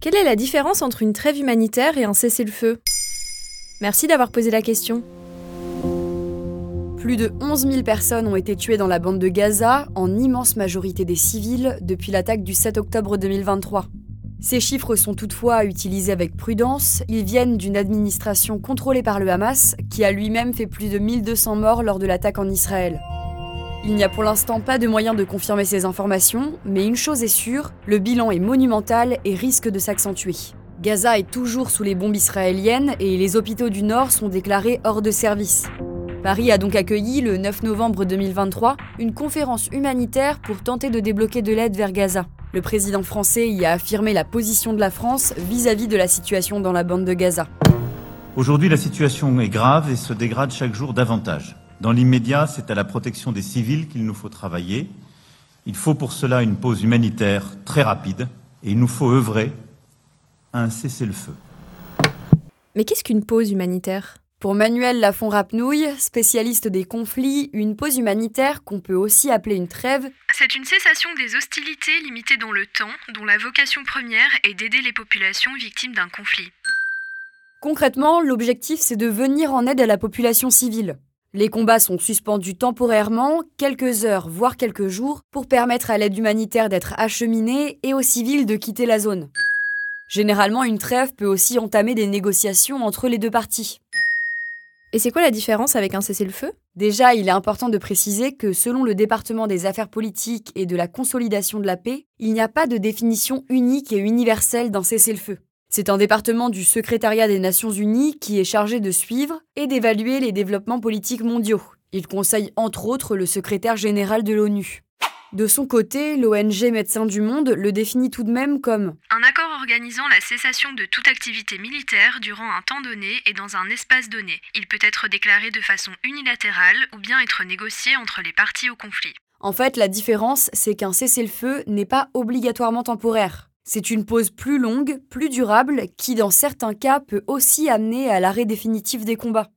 Quelle est la différence entre une trêve humanitaire et un cessez-le-feu? Merci d'avoir posé la question. Plus de 11 000 personnes ont été tuées dans la bande de Gaza, en immense majorité des civils, depuis l'attaque du 7 octobre 2023. Ces chiffres sont toutefois utilisés avec prudence, ils viennent d'une administration contrôlée par le Hamas, qui a lui-même fait plus de 1200 morts lors de l'attaque en Israël. Il n'y a pour l'instant pas de moyen de confirmer ces informations, mais une chose est sûre, le bilan est monumental et risque de s'accentuer. Gaza est toujours sous les bombes israéliennes et les hôpitaux du Nord sont déclarés hors de service. Paris a donc accueilli le 9 novembre 2023 une conférence humanitaire pour tenter de débloquer de l'aide vers Gaza. Le président français y a affirmé la position de la France vis-à-vis de la situation dans la bande de Gaza. Aujourd'hui, la situation est grave et se dégrade chaque jour davantage. Dans l'immédiat, c'est à la protection des civils qu'il nous faut travailler. Il faut pour cela une pause humanitaire très rapide et il nous faut œuvrer à un cessez-le-feu. Mais qu'est-ce qu'une pause humanitaire? Pour Manuel Lafont-Rapnouille, spécialiste des conflits, une pause humanitaire, qu'on peut aussi appeler une trêve, c'est une cessation des hostilités limitées dans le temps, dont la vocation première est d'aider les populations victimes d'un conflit. Concrètement, l'objectif c'est de venir en aide à la population civile. Les combats sont suspendus temporairement, quelques heures, voire quelques jours, pour permettre à l'aide humanitaire d'être acheminée et aux civils de quitter la zone. Généralement, une trêve peut aussi entamer des négociations entre les deux parties. Et c'est quoi la différence avec un cessez-le-feu? Déjà, il est important de préciser que selon le département des affaires politiques et de la consolidation de la paix, il n'y a pas de définition unique et universelle d'un cessez-le-feu. C'est un département du secrétariat des Nations Unies qui est chargé de suivre et d'évaluer les développements politiques mondiaux. Il conseille entre autres le secrétaire général de l'ONU. De son côté, l'ONG Médecins du Monde le définit tout de même comme un accord organisant la cessation de toute activité militaire durant un temps donné et dans un espace donné. Il peut être déclaré de façon unilatérale ou bien être négocié entre les parties au conflit. En fait, la différence, c'est qu'un cessez-le-feu n'est pas obligatoirement temporaire. C'est une pause plus longue, plus durable, qui dans certains cas peut aussi amener à l'arrêt définitif des combats.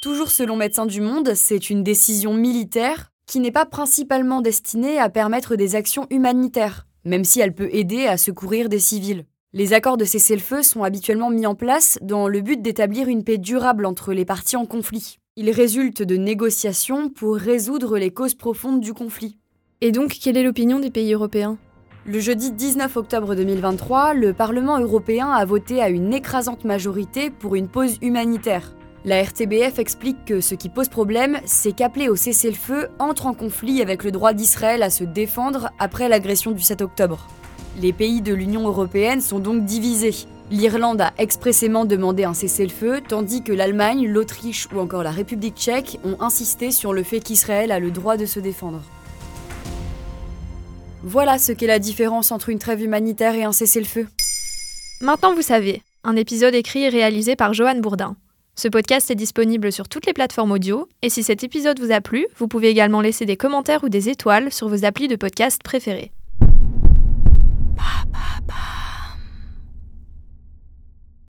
Toujours selon Médecins du Monde, c'est une décision militaire qui n'est pas principalement destinée à permettre des actions humanitaires, même si elle peut aider à secourir des civils. Les accords de cessez-le-feu sont habituellement mis en place dans le but d'établir une paix durable entre les parties en conflit. Ils résultent de négociations pour résoudre les causes profondes du conflit. Et donc, quelle est l'opinion des pays européens? Le jeudi 19 octobre 2023, le Parlement européen a voté à une écrasante majorité pour une pause humanitaire. La RTBF explique que ce qui pose problème, c'est qu'appeler au cessez-le-feu entre en conflit avec le droit d'Israël à se défendre après l'agression du 7 octobre. Les pays de l'Union européenne sont donc divisés. L'Irlande a expressément demandé un cessez-le-feu, tandis que l'Allemagne, l'Autriche ou encore la République tchèque ont insisté sur le fait qu'Israël a le droit de se défendre. Voilà ce qu'est la différence entre une trêve humanitaire et un cessez-le-feu. Maintenant vous savez, un épisode écrit et réalisé par Johan Bourdin. Ce podcast est disponible sur toutes les plateformes audio, et si cet épisode vous a plu, vous pouvez également laisser des commentaires ou des étoiles sur vos applis de podcast préférés.